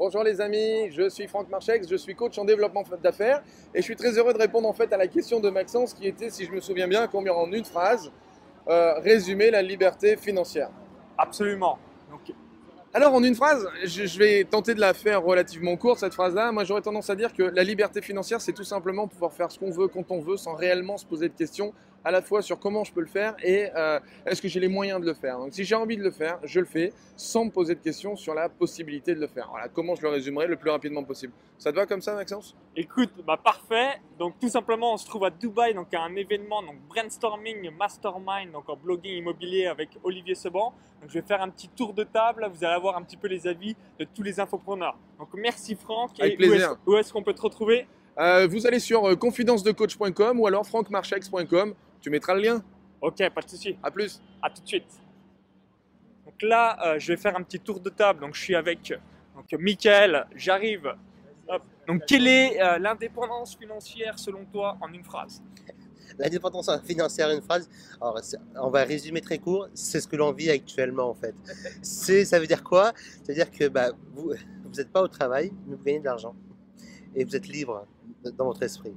Bonjour les amis, je suis Franck Marchex, je suis coach en développement d'affaires et je suis très heureux de répondre en fait à la question de Maxence qui était, si je me souviens bien, combien en une phrase, euh, résumer la liberté financière. Absolument. Donc, Alors en une phrase, je, je vais tenter de la faire relativement courte cette phrase-là. Moi j'aurais tendance à dire que la liberté financière c'est tout simplement pouvoir faire ce qu'on veut quand on veut sans réellement se poser de questions à la fois sur comment je peux le faire et euh, est-ce que j'ai les moyens de le faire. Donc si j'ai envie de le faire, je le fais sans me poser de questions sur la possibilité de le faire. Voilà comment je le résumerai le plus rapidement possible. Ça te va comme ça Maxence? Écoute, bah parfait. Donc tout simplement, on se trouve à Dubaï, donc à un événement, donc brainstorming mastermind, donc en blogging immobilier avec Olivier Seban. Donc je vais faire un petit tour de table. Vous allez avoir un petit peu les avis de tous les infopreneurs. Donc merci Franck. Avec Et plaisir. Où est-ce qu'on peut te retrouver? Euh, Vous allez sur euh, confidencedecoach.com ou alors francmarchex.com. Tu mettras le lien. Ok, pas de souci. À plus. À tout de suite. Donc là, euh, je vais faire un petit tour de table. Donc je suis avec donc, Michael. J'arrive. Donc quelle est euh, l'indépendance financière selon toi en une phrase? L'indépendance financière, une phrase. Alors, c'est- on va résumer très court. C'est ce que l'on vit actuellement, en fait. C'est, ça veut dire quoi? C'est-à-dire que bah, vous, vous n'êtes pas au travail, mais vous gagnez de l'argent. Et vous êtes libre dans votre esprit.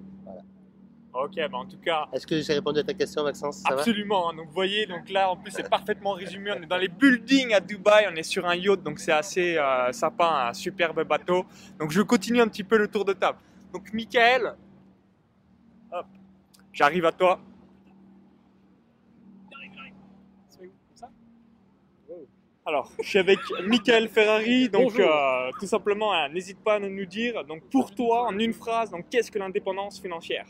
Ok, bah en tout cas, Est-ce que j'ai répondu à ta question, Maxence? Ça Absolument. hein. Donc vous voyez, donc là en plus c'est parfaitement résumé. On est dans les buildings à Dubaï, on est sur un yacht, donc c'est assez euh, sympa, un superbe bateau. Donc je continue un petit peu le tour de table. Donc Michael, hop, j'arrive à toi. Alors, je suis avec Michael Ferrari, donc euh, tout simplement, hein, n'hésite pas à nous dire, donc pour toi, en une phrase, donc qu'est-ce que l'indépendance financière?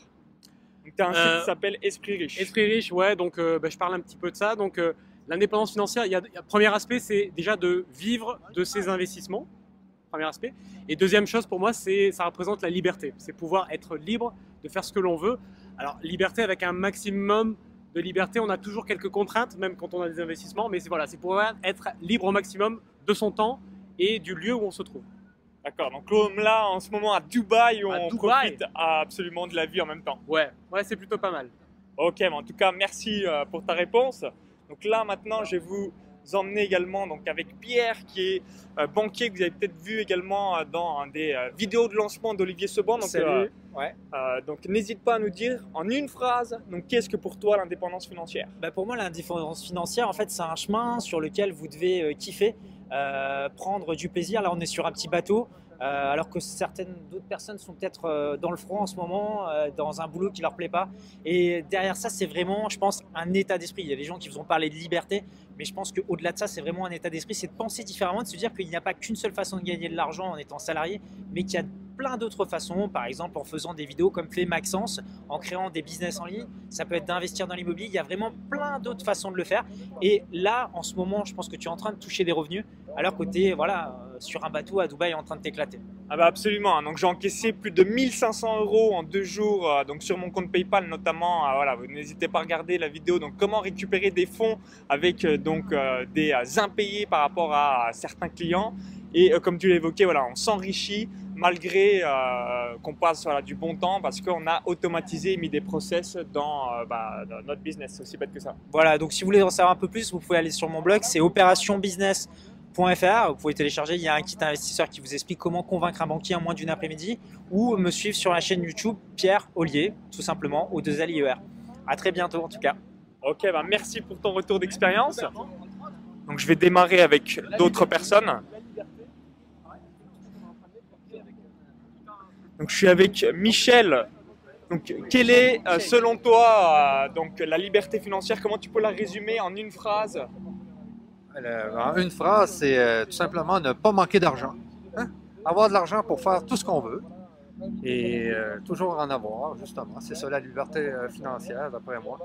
Donc tu as un site Euh, qui s'appelle Esprit Riche. Esprit riche, ouais, donc euh, bah, je parle un petit peu de ça. Donc euh, l'indépendance financière, il y a, il y a- premier aspect, c'est déjà de vivre de ses investissements. Premier aspect. Et deuxième chose pour moi, c'est ça représente la liberté. C'est pouvoir être libre de faire ce que l'on veut. Alors liberté avec un maximum de liberté. On a toujours quelques contraintes, même quand on a des investissements, mais c'est voilà, c'est pouvoir être libre au maximum de son temps et du lieu où on se trouve. D'accord, donc comme là en ce moment à Dubaï, À on Dubaï. profite absolument de la vie en même temps. Ouais, ouais, c'est plutôt pas mal. Ok, mais en tout cas, merci euh, pour ta réponse. Donc là maintenant, je vais vous emmener également donc, avec Pierre qui est euh, banquier, que vous avez peut-être vu également euh, dans un des euh, vidéos de lancement d'Olivier Seban. Donc, euh, Ouais. euh, donc n'hésite pas à nous dire en une phrase, donc qu'est-ce que pour toi l'indépendance financière? Bah, pour moi, l'indépendance financière, en fait, c'est un chemin sur lequel vous devez euh, kiffer, prendre du plaisir. Là, on est sur un petit bateau, euh, alors que certaines d'autres personnes sont peut-être euh, dans le front en ce moment, euh, dans un boulot qui leur plaît pas. Et derrière ça, c'est vraiment, je pense, un état d'esprit. Il y a des gens qui vous ont parlé de liberté, mais je pense qu'au-delà de ça, c'est vraiment un état d'esprit. C'est de penser différemment, de se dire qu'il n'y a pas qu'une seule façon de gagner de l'argent en étant salarié, mais qu'il y a plein d'autres façons, par exemple en faisant des vidéos comme fait Maxence, en créant des business en ligne, ça peut être d'investir dans l'immobilier, il y a vraiment plein d'autres façons de le faire. Et là, en ce moment, je pense que tu es en train de toucher des revenus, alors que tu es voilà, euh, sur un bateau à Dubaï en train de t'éclater. Ah bah absolument. hein. Donc j'ai encaissé plus de 1500 euros en deux jours, euh, donc sur mon compte PayPal notamment. Euh, voilà, n'hésitez pas à regarder la vidéo. Donc comment récupérer des fonds avec donc des impayés par rapport à, certains clients. Et comme tu l'évoquais, voilà, on s'enrichit malgré euh, qu'on passe voilà, du bon temps parce qu'on a automatisé et mis des process dans, euh, bah, dans notre business. C'est aussi bête que ça. Voilà, donc si vous voulez en savoir un peu plus, vous pouvez aller sur mon blog, c'est Vous pouvez télécharger, il y a un kit investisseur qui vous explique comment convaincre un banquier en moins d'une après-midi, ou me suivre sur la chaîne YouTube Pierre Ollier, tout simplement, au 2 L IER. À très bientôt en tout cas. Ok, bah merci pour ton retour d'expérience. Donc je vais démarrer avec d'autres personnes. Donc je suis avec Michel. Donc quelle est euh, selon toi euh, donc la liberté financière? Comment tu peux la résumer en une phrase? Euh, en une phrase, c'est euh, tout simplement ne pas manquer d'argent. Hein? Avoir de l'argent pour faire tout ce qu'on veut et euh, toujours en avoir, justement. C'est ça la liberté euh, financière, d'après moi.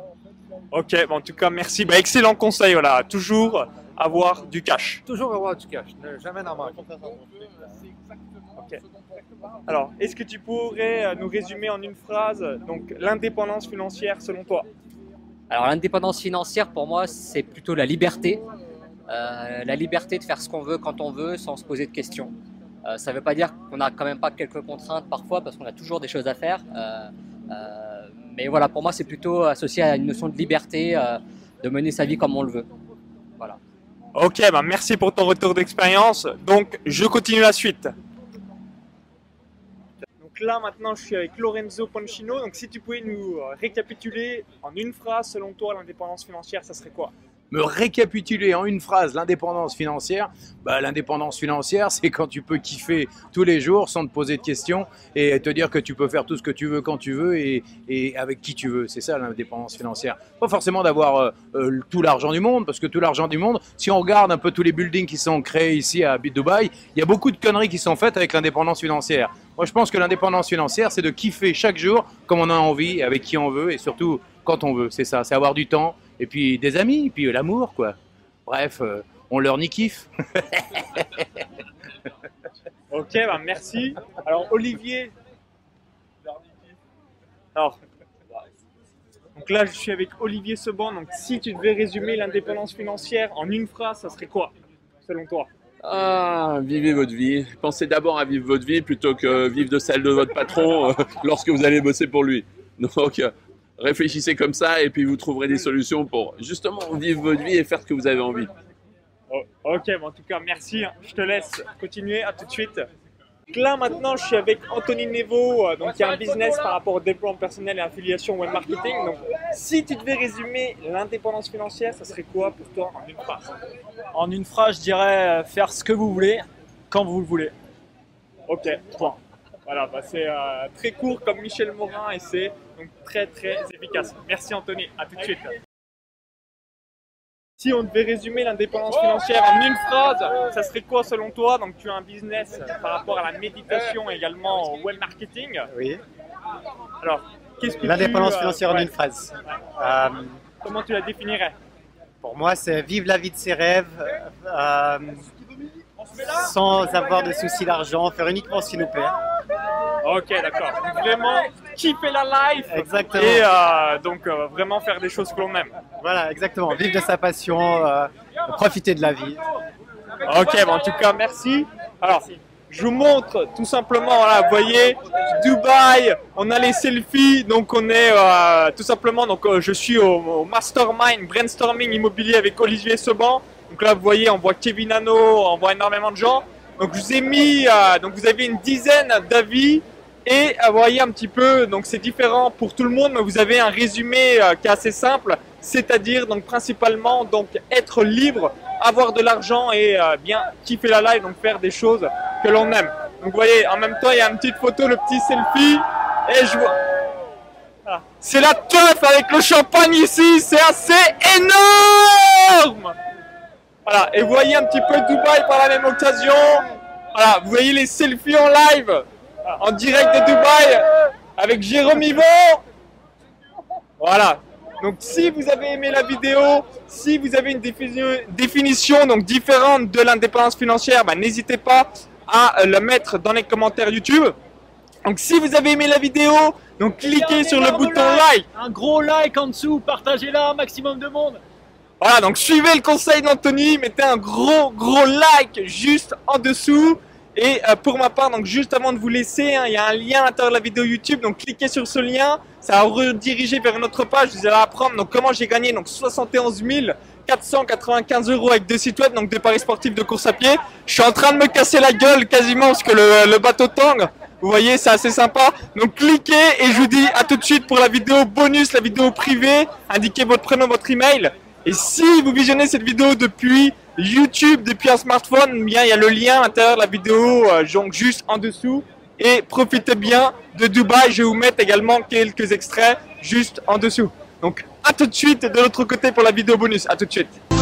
Ok, bon, en tout cas merci. Bah, excellent conseil, voilà. Toujours avoir du cash. Toujours avoir du cash, ne jamais en manquer. Ok. Alors, est-ce que tu pourrais nous résumer en une phrase donc l'indépendance financière selon toi? Alors l'indépendance financière pour moi c'est plutôt la liberté, Euh, la liberté de faire ce qu'on veut quand on veut sans se poser de questions. Euh, ça ne veut pas dire qu'on n'a quand même pas quelques contraintes parfois parce qu'on a toujours des choses à faire. Euh, euh, mais voilà pour moi c'est plutôt associé à une notion de liberté, euh, de mener sa vie comme on le veut. Voilà. Ok, bah merci pour ton retour d'expérience. Donc, je continue la suite. Donc là maintenant je suis avec Lorenzo Ponchino. Donc si tu pouvais nous récapituler en une phrase selon toi l'indépendance financière, ça serait quoi? Me récapituler en une phrase l'indépendance financière, bah, l'indépendance financière, c'est quand tu peux kiffer tous les jours sans te poser de questions et te dire que tu peux faire tout ce que tu veux quand tu veux et, avec qui tu veux. C'est ça l'indépendance financière. Pas forcément d'avoir euh, euh, tout l'argent du monde, parce que tout l'argent du monde, si on regarde un peu tous les buildings qui sont créés ici à Dubaï, il y a beaucoup de conneries qui sont faites avec l'indépendance financière. Moi, je pense que l'indépendance financière, c'est de kiffer chaque jour comme on a envie, avec qui on veut et surtout quand on veut. C'est ça, c'est avoir du temps et puis des amis, et puis l'amour, quoi. Bref, euh, on leur n'y kiffe. ok, bah merci. Alors, Olivier. Alors, donc là, je suis avec Olivier Seban. Donc, si tu devais résumer l'indépendance financière en une phrase, ça serait quoi, selon toi? Ah, vivez votre vie. Pensez d'abord à vivre votre vie plutôt que vivre de celle de votre patron euh, lorsque vous allez bosser pour lui. Donc, réfléchissez comme ça et puis vous trouverez des solutions pour justement vivre votre vie et faire ce que vous avez envie. Oh, ok, bon, en tout cas, merci. Je te laisse continuer. À tout de suite. Là maintenant, je suis avec Anthony Nevo, donc qui a un business par rapport au déploiement personnel et affiliation web marketing. Donc, si tu devais résumer l'indépendance financière, ça serait quoi pour toi en une phrase? En une phrase, je dirais euh, faire ce que vous voulez, quand vous le voulez. Ok, point. Voilà, bah, c'est euh, très court comme Michel Morin et c'est donc très très efficace. Merci Anthony, à tout de suite. Si on devait résumer l'indépendance financière en une phrase, ça serait quoi selon toi? Donc tu as un business par rapport à la méditation et également au web marketing. Oui. Alors, qu'est-ce que L'indépendance euh, financière en une phrase. Euh, Comment tu la définirais? Pour moi, c'est vivre la vie de ses rêves sans avoir de soucis d'argent, faire uniquement ce qui nous plaît. Ok, d'accord. Vraiment kiffer la life Exactement. et euh, donc euh, vraiment faire des choses que l'on aime. Voilà, exactement. Vivre de sa passion, euh, profiter de la vie. Ok, bon, en tout cas, merci. Alors, je vous montre tout simplement, voilà, vous voyez, Dubaï, on a les selfies, donc on est tout simplement, donc je suis au, au Mastermind Brainstorming Immobilier avec Olivier Seban. Donc là, vous voyez, on voit Kevin Hano, on voit énormément de gens. Donc je vous ai mis, euh, donc vous avez une dizaine d'avis et vous voyez un petit peu, donc c'est différent pour tout le monde, mais vous avez un résumé euh, qui est assez simple, c'est-à-dire donc principalement donc être libre, avoir de l'argent et euh, bien kiffer la life, donc faire des choses que l'on aime. Donc vous voyez, en même temps, il y a une petite photo, le petit selfie, et je vois. C'est la teuf avec le champagne ici, c'est assez énorme. Voilà, et vous voyez un petit peu Dubaï par la même occasion. Voilà, vous voyez les selfies en live, en direct de Dubaï, avec Jérôme Yvon. Voilà. Donc si vous avez aimé la vidéo, si vous avez une défini- définition donc différente de l'indépendance financière, bah, n'hésitez pas à euh, la mettre dans les commentaires YouTube. Donc si vous avez aimé la vidéo, donc cliquez sur le bouton like. Un gros like en dessous, partagez-la un maximum de monde. Voilà, donc suivez le conseil d'Anthony, mettez un gros gros like juste en dessous. Et euh, pour ma part, donc juste avant de vous laisser, hein, il y a un lien à l'intérieur de la vidéo YouTube, donc cliquez sur ce lien, ça va rediriger vers une autre page, vous allez apprendre donc comment j'ai gagné donc 71 495 euros avec deux sites web, donc des paris sportifs de course à pied. Je suis en train de me casser la gueule quasiment parce que le, le bateau tangue. Vous voyez, c'est assez sympa. Donc cliquez et je vous dis à tout de suite pour la vidéo bonus, la vidéo privée. Indiquez votre prénom, votre email. Et si vous visionnez cette vidéo depuis YouTube, depuis un smartphone, eh bien il y a le lien à l'intérieur de la vidéo, euh, donc juste en dessous. Et profitez bien de Dubaï. Je vais vous mettre également quelques extraits juste en dessous. Donc à tout de suite de l'autre côté pour la vidéo bonus. À tout de suite.